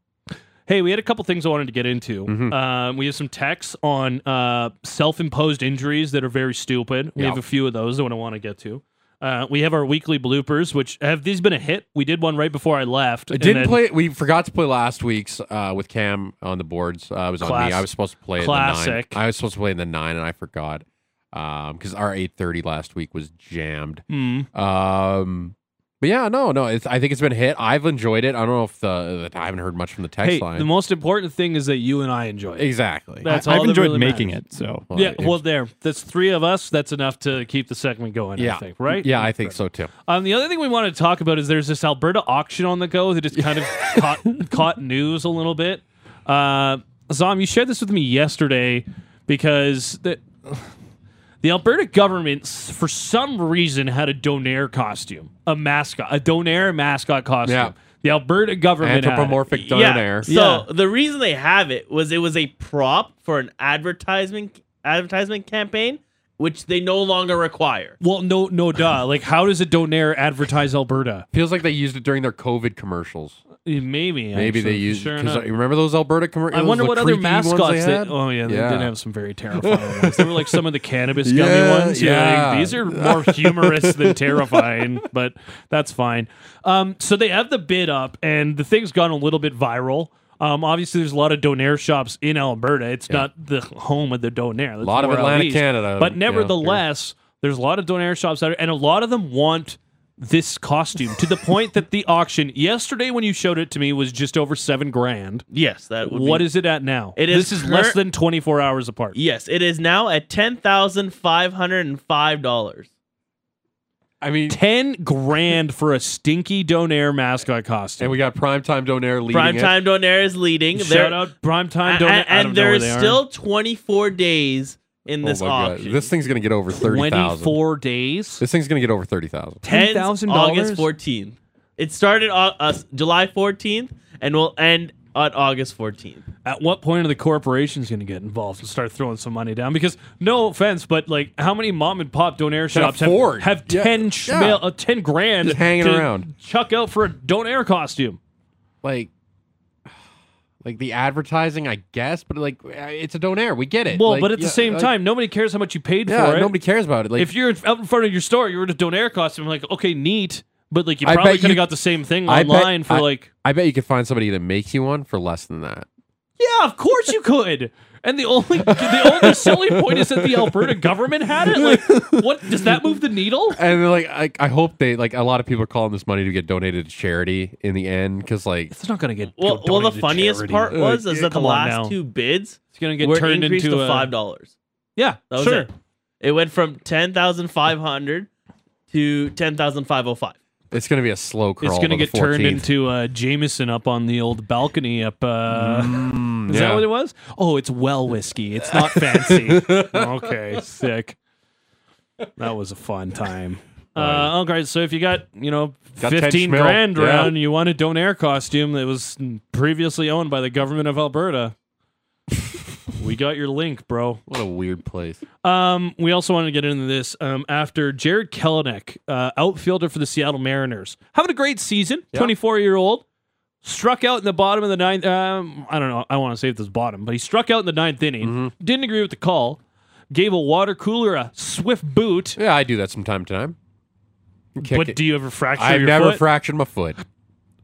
Hey, we had a couple things I wanted to get into. Mhm. Um, we have some texts on uh, self-imposed injuries that are very stupid. We Yeah. have a few of those that I want to get to. Uh, we have our weekly bloopers, which have these been a hit? We did one right before I left. I didn't then- play. We forgot to play last week's uh, with Cam on the boards. Uh, it was on me. I was supposed to play in classic. the nine. I was supposed to play in the nine, and I forgot because our eight thirty last week was jammed. Mm. Um, But yeah, no, no. It's, I think it's been hit. I've enjoyed it. I don't know if the, the I haven't heard much from the text Hey, line. the most important thing is that you and I enjoy it. exactly. That's I, all have that enjoyed really making matters. it. So Well, yeah, it's- well, there. That's three of us. That's enough to keep the segment going. yeah, I think, right? Yeah, I think so too. Um, the other thing we want to talk about is there's this Alberta auction on the go that just kind of caught caught news a little bit. Uh, Zom, you shared this with me yesterday because the the Alberta government, for some reason, had a Donair costume, a mascot, a Donair mascot costume. Yeah. The Alberta government had it. Anthropomorphic Yeah. So Yeah. the reason they have it was it was a prop for an advertisement advertisement campaign, which they no longer require. Well, no, no, duh. Like, how does a Donair advertise Alberta? Feels like they used it during their COVID commercials. Maybe, Maybe they used sure because remember those Alberta commercials. I wonder what other mascots had? Oh yeah, they Yeah. did have some very terrifying ones. They were like some of the cannabis gummy Yeah, ones. You're like, yeah. these are more humorous than terrifying, but that's fine. Um, so they have the bid up, and the thing's gone a little bit viral. Um, obviously, there's a lot of Donair shops in Alberta. It's not the home of the Donair. A lot of Atlantic Canada, but yeah, nevertheless, there's a lot of Donair shops out there, and a lot of them want this costume to the point that the auction yesterday when you showed it to me was just over seven grand. Yes, that would What be, is it at now? It this is is less than 24 hours apart. Yes, it is now at ten thousand five hundred and five dollars. I mean, 10 grand for a stinky Donair mascot costume. and we got primetime donair leading it. Primetime Donair is leading. Shout There- out Primetime and, Donair. and, I don't know there where is they are. still twenty four days in Oh this God. auction. This thing's gonna get over thirty thousand. 24 days. This thing's gonna get over thirty thousand. Ends $10,000? August 14th. It started on uh, July 14th and will end on August 14th. At what point are the corporations going to get involved and start throwing some money down? Because no offense, but like, how many mom and pop Donair shops have, have Yeah. 10 Yeah. schmil- uh, 10 grand Just hanging to around. chuck out for a Donair costume? Like, like the advertising, I guess, but like uh, it's a donair. We get it. Well, Like, but at the yeah, same like- time, nobody cares how much you paid yeah, for it. nobody cares about it. Like, if you're out in front of your store, you're in a Donair costume. Like, okay, neat, but like you I probably could have got the same thing I bet- online for I- like. I bet you could find somebody that makes you one for less than that. Yeah, of course you could. And the only the only selling point is that the Alberta government had it. Like, what does that move the needle? And like, I, I hope they like. A lot of people are calling this money to get donated to charity in the end because like It's not going to get Well, go well, the funniest part was is yeah, that the last now. two bids It's going to get were turned increased into to a- five dollars. Yeah, That was sure. it. It went from ten thousand five hundred to ten thousand five hundred five. it's going to be a slow crawl. It's going to to get the turned 14th. into uh, Jameson up on the old balcony up. Uh, Mm, is yeah. that what it was? Oh, it's well whiskey. It's not fancy. okay, sick. That was a fun time. Uh, okay, so if you got you know Got 10 fifteen schmil, grand yeah. around, you want a Donair costume that was previously owned by the government of Alberta. we got your link, bro. What a weird place. Um, we also wanted to get into this um, after Jarred Kelenic, uh, outfielder for the Seattle Mariners, having a great season. Twenty-four year old struck out in the bottom of the ninth. Um, I don't know. I want to say it was bottom, but he struck out in the ninth inning. Mm-hmm. Didn't agree with the call. Gave a water cooler a swift boot. Yeah, I do that from time to time. Kick but it. do you ever fracture I've never foot? fractured my foot.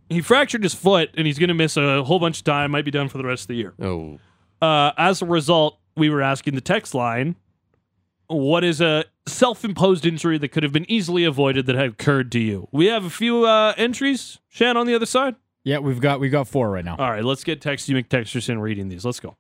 he fractured his foot, and he's going to miss a whole bunch of time. Might be done for the rest of the year. Oh, uh, as a result, we were asking the text line, what is a self-imposed injury that could have been easily avoided that had occurred to you? We have a few uh, entries. Shan on the other side. Yeah, we've got we've got four right now. All right, let's get Texty McTexterson reading these. Let's go.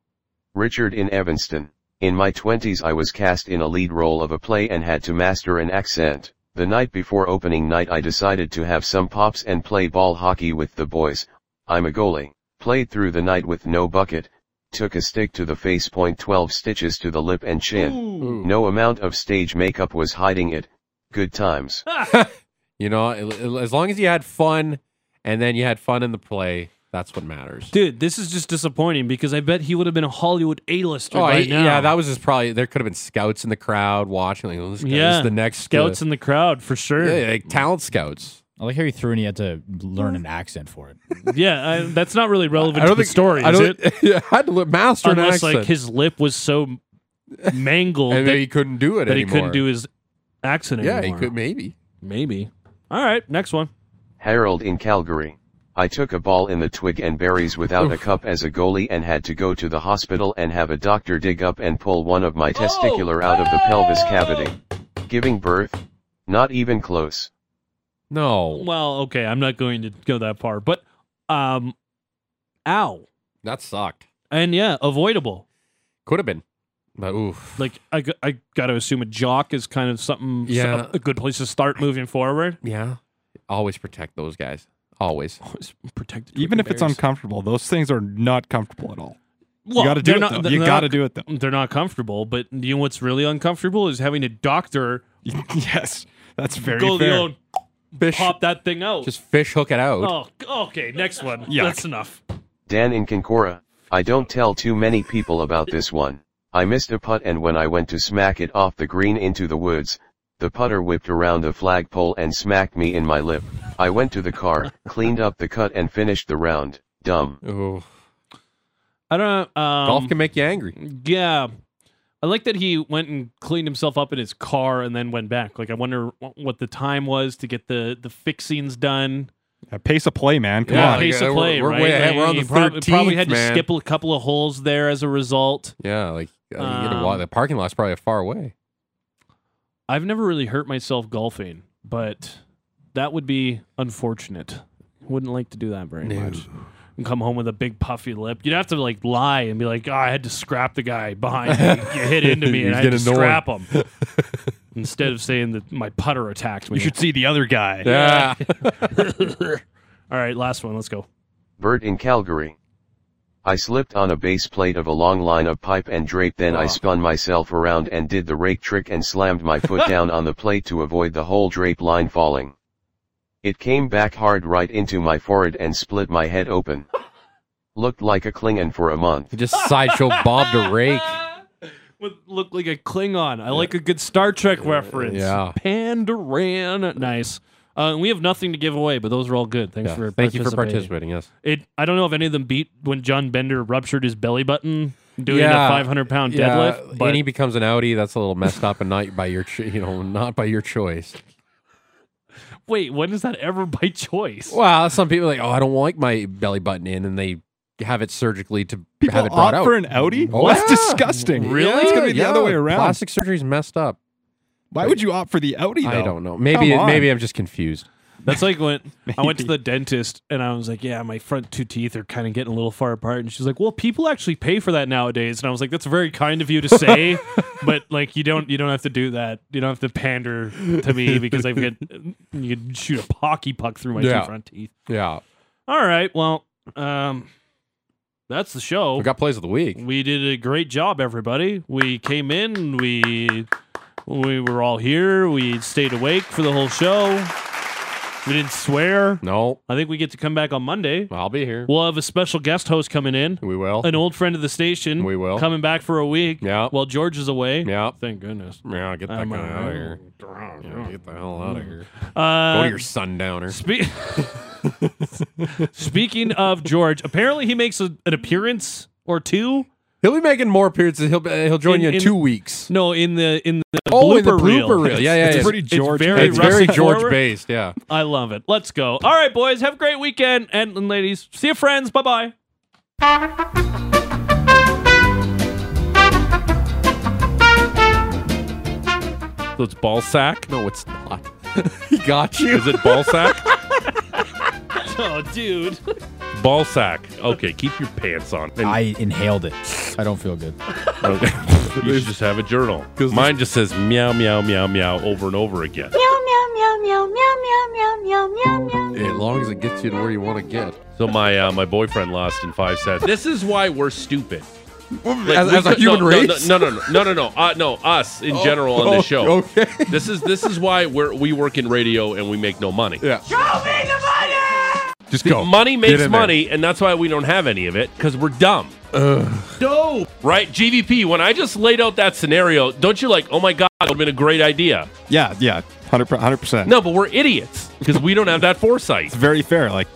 Richard in Evanston. In my 20s I was cast in a lead role of a play and had to master an accent. The night before opening night I decided to have some pops and play ball hockey with the boys. I'm a goalie. Played through the night with no bucket. Took a stick to the face point 12 stitches to the lip and chin. No amount of stage makeup was hiding it. Good times. you know, as long as you had fun, and then you had fun in the play, that's what matters. Dude, this is just disappointing because I bet he would have been a Hollywood A-lister Oh, by he- now. yeah, that was just probably. There could have been scouts in the crowd watching. Like, oh, this guy, yeah. is the next scouts uh, in the crowd for sure. yeah, like talent scouts. I like how he threw and he had to learn an accent for it. Yeah, I, that's not really relevant I to don't the think story, I is don't. it? yeah, I had to master an Unless accent, like his lip was so mangled and that, he couldn't do it that he couldn't do his accent Yeah, anymore. he could maybe. Maybe. All right, next one. Harold in Calgary. I took a ball in the twig and berries without a cup as a goalie and had to go to the hospital and have a doctor dig up and pull one of my testicular out of the pelvis cavity. Giving birth? Not even close. No, Well, okay, I'm not going to go that far, but um, ow, that sucked. and yeah, avoidable. Could have been, but oof. Like I I got to assume a jock is kind of something, Yeah. a, a good place to start moving forward. Yeah, always protect those guys. Always. Always protect Even if it's Berries. uncomfortable, those things are not comfortable at all. Well, you got to do it. not- though. they're You not- got to do it though. They're not comfortable, but you know what's really uncomfortable is having a doctor yes, that's very go the fair. old Fish, pop that thing out. just fish hook it out. oh, okay. Next one. Yuck. That's enough. Dan in Concora, I don't tell too many people about this one. I missed a putt and when I went to smack it off the green into the woods, the putter whipped around the flagpole and smacked me in my lip. I went to the car, cleaned up the cut and finished the round. Dumb. Ooh. I don't know. Um, Golf can make you angry. Yeah. I like that he went and cleaned himself up in his car and then went back. Like I wonder what the time was to get the the fixings done. Uh, pace of play, man. Come Yeah, on. Pace yeah, of we're- play, we're right? way ahead. We're on he the prob- probably 13th, had to man. skip a couple of holes there as a result. Yeah, like uh, you gotta wa- Um, the parking lot's probably far away. I've never really hurt myself golfing, but that would be unfortunate. Wouldn't like to do that very No. much. And come home with a big puffy lip. You'd have to like lie and be like, "Oh, I had to scrap the guy behind me. You hit into me, and I had to He's scrap him." Instead of saying that my putter attacked me. You should see the other guy. Yeah. All right, last one. Let's go. Bert in Calgary. I slipped on a base plate of a long line of pipe and drape then I ah. spun myself around and did the rake trick and slammed my foot down on the plate to avoid the whole drape line falling. It came back hard right into my forehead and split my head open. Looked like a Klingon for a month. just sideshow Bob the rake. Would look like a Klingon. I like a good Star Trek reference. yeah. Pandaran. Nice. Uh, we have nothing to give away, but those are all good. Thanks Yeah. for Thank you for participating. participating. Yes. It. I don't know if any of them beat when John Bender ruptured his belly button doing Yeah. a 500 pound Yeah, deadlift. But and he becomes an outie. That's a little messed up, and not by your, cho- you know, not by your choice. wait, when is that ever by choice? Well, some people are like, oh, I don't like my belly button in, and they have it surgically to People have it brought opt out. for an outie? Oh, That's yeah. disgusting. Really? It's going to be the other way around. Plastic surgery's messed up. Why would you opt for the outie, though? I don't know. Maybe Come on. maybe I'm just confused. That's like when I went to the dentist and I was like, "Yeah, my front two teeth are kind of getting a little far apart." And she's like, "Well, people actually pay for that nowadays." And I was like, "That's very kind of you to say, but like you don't you don't have to do that. You don't have to pander to me because I've got you could shoot a hockey puck through my Yeah. two front teeth." Yeah, All right, well, um, that's the show. we got plays of the week. We did a great job, everybody. We came in, we we were all here. We stayed awake for the whole show. We didn't swear. No, I think we get to come back on Monday. I'll be here. We'll have a special guest host coming in, We will. an old friend of the station. We will. coming back for a week. Yeah. while George is away. Yeah. thank goodness. Yeah, get that I'm, guy out of here. Yeah, get the hell out of here. Uh, Go to your sundowner. Spe- Speaking of George, apparently he makes a, an appearance or two. He'll be making more appearances. He'll be, he'll join In- you in, in- two weeks. No, in the in the Oh, blooper in the blooper reel. Yeah, yeah, It's yeah. pretty It's George. very It's very George forward. based. Yeah. I love it. Let's go. All right, boys. Have a great weekend. And, and ladies, see you, friends. Bye bye. So it's ball sack. No, it's not. he got you. Is it ball sack? Oh, dude. Ball sack. Okay, keep your pants on. And- I inhaled it. I don't feel good. okay. you should just have a journal. Mine just says meow meow meow meow over and over again. Meow, meow, meow, meow, meow, meow, meow, meow, meow, meow. As long as it gets you to where you want to get. So my uh, my boyfriend lost in five sets. This is why we're stupid. Like, as we as a human no, race. No, no, no, no, no, no, no, uh, no. Us in general on oh, the show. okay. This is this is why we're we work in radio and we make no money. Yeah. Just See, go. Money makes in there. money, and that's why we don't have any of it because we're dumb. No, right? GVP. When I just laid out that scenario, don't you like? Oh my god, that would have been a great idea. Yeah, yeah. 100%. 100%. No, but we're idiots because we don't have that foresight. It's very fair. Like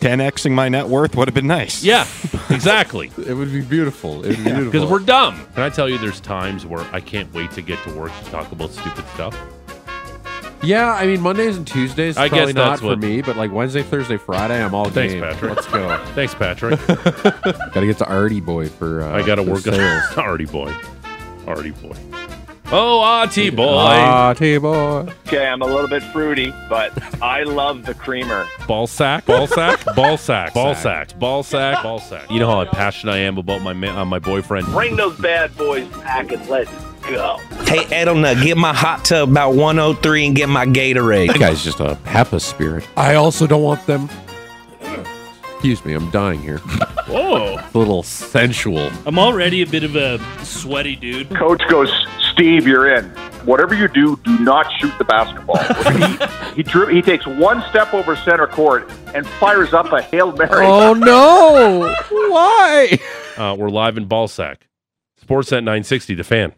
10xing my net worth would have been nice. Yeah, exactly. It would be beautiful. It would be beautiful. Because we're dumb. Can I tell you, there's times where I can't wait to get to work to talk about stupid stuff. Yeah, I mean Mondays and Tuesdays. I probably guess that's not for what- me, but like Wednesday, Thursday, Friday, I'm all Thanks, game. Patrick. Let's go. Thanks, Patrick. Got to get to Artie boy for. Uh, I got to for work on sales. Artie boy. Artie boy. Oh, Artie boy. Artie boy. Okay, I'm a little bit fruity, but I love the creamer. Ball sack, ball sack, ball sack, ball sack, ball sack, ball sack. You know how passionate I am about my ma- uh, my boyfriend. Bring those bad boys back and let's go. Hey, Edelnut, get my hot tub about 103 and get my Gatorade. That guy's just a HEPA spirit. I also don't want them. Excuse me, I'm dying here. Whoa. a little sensual. I'm already a bit of a sweaty dude. Coach goes, Steve, you're in. Whatever you do, do not shoot the basketball. he he, dri- he takes one step over center court and fires up a hail mary. Oh no! Why? Uh, we're live in ball sack. Sportsnet 960, the fan.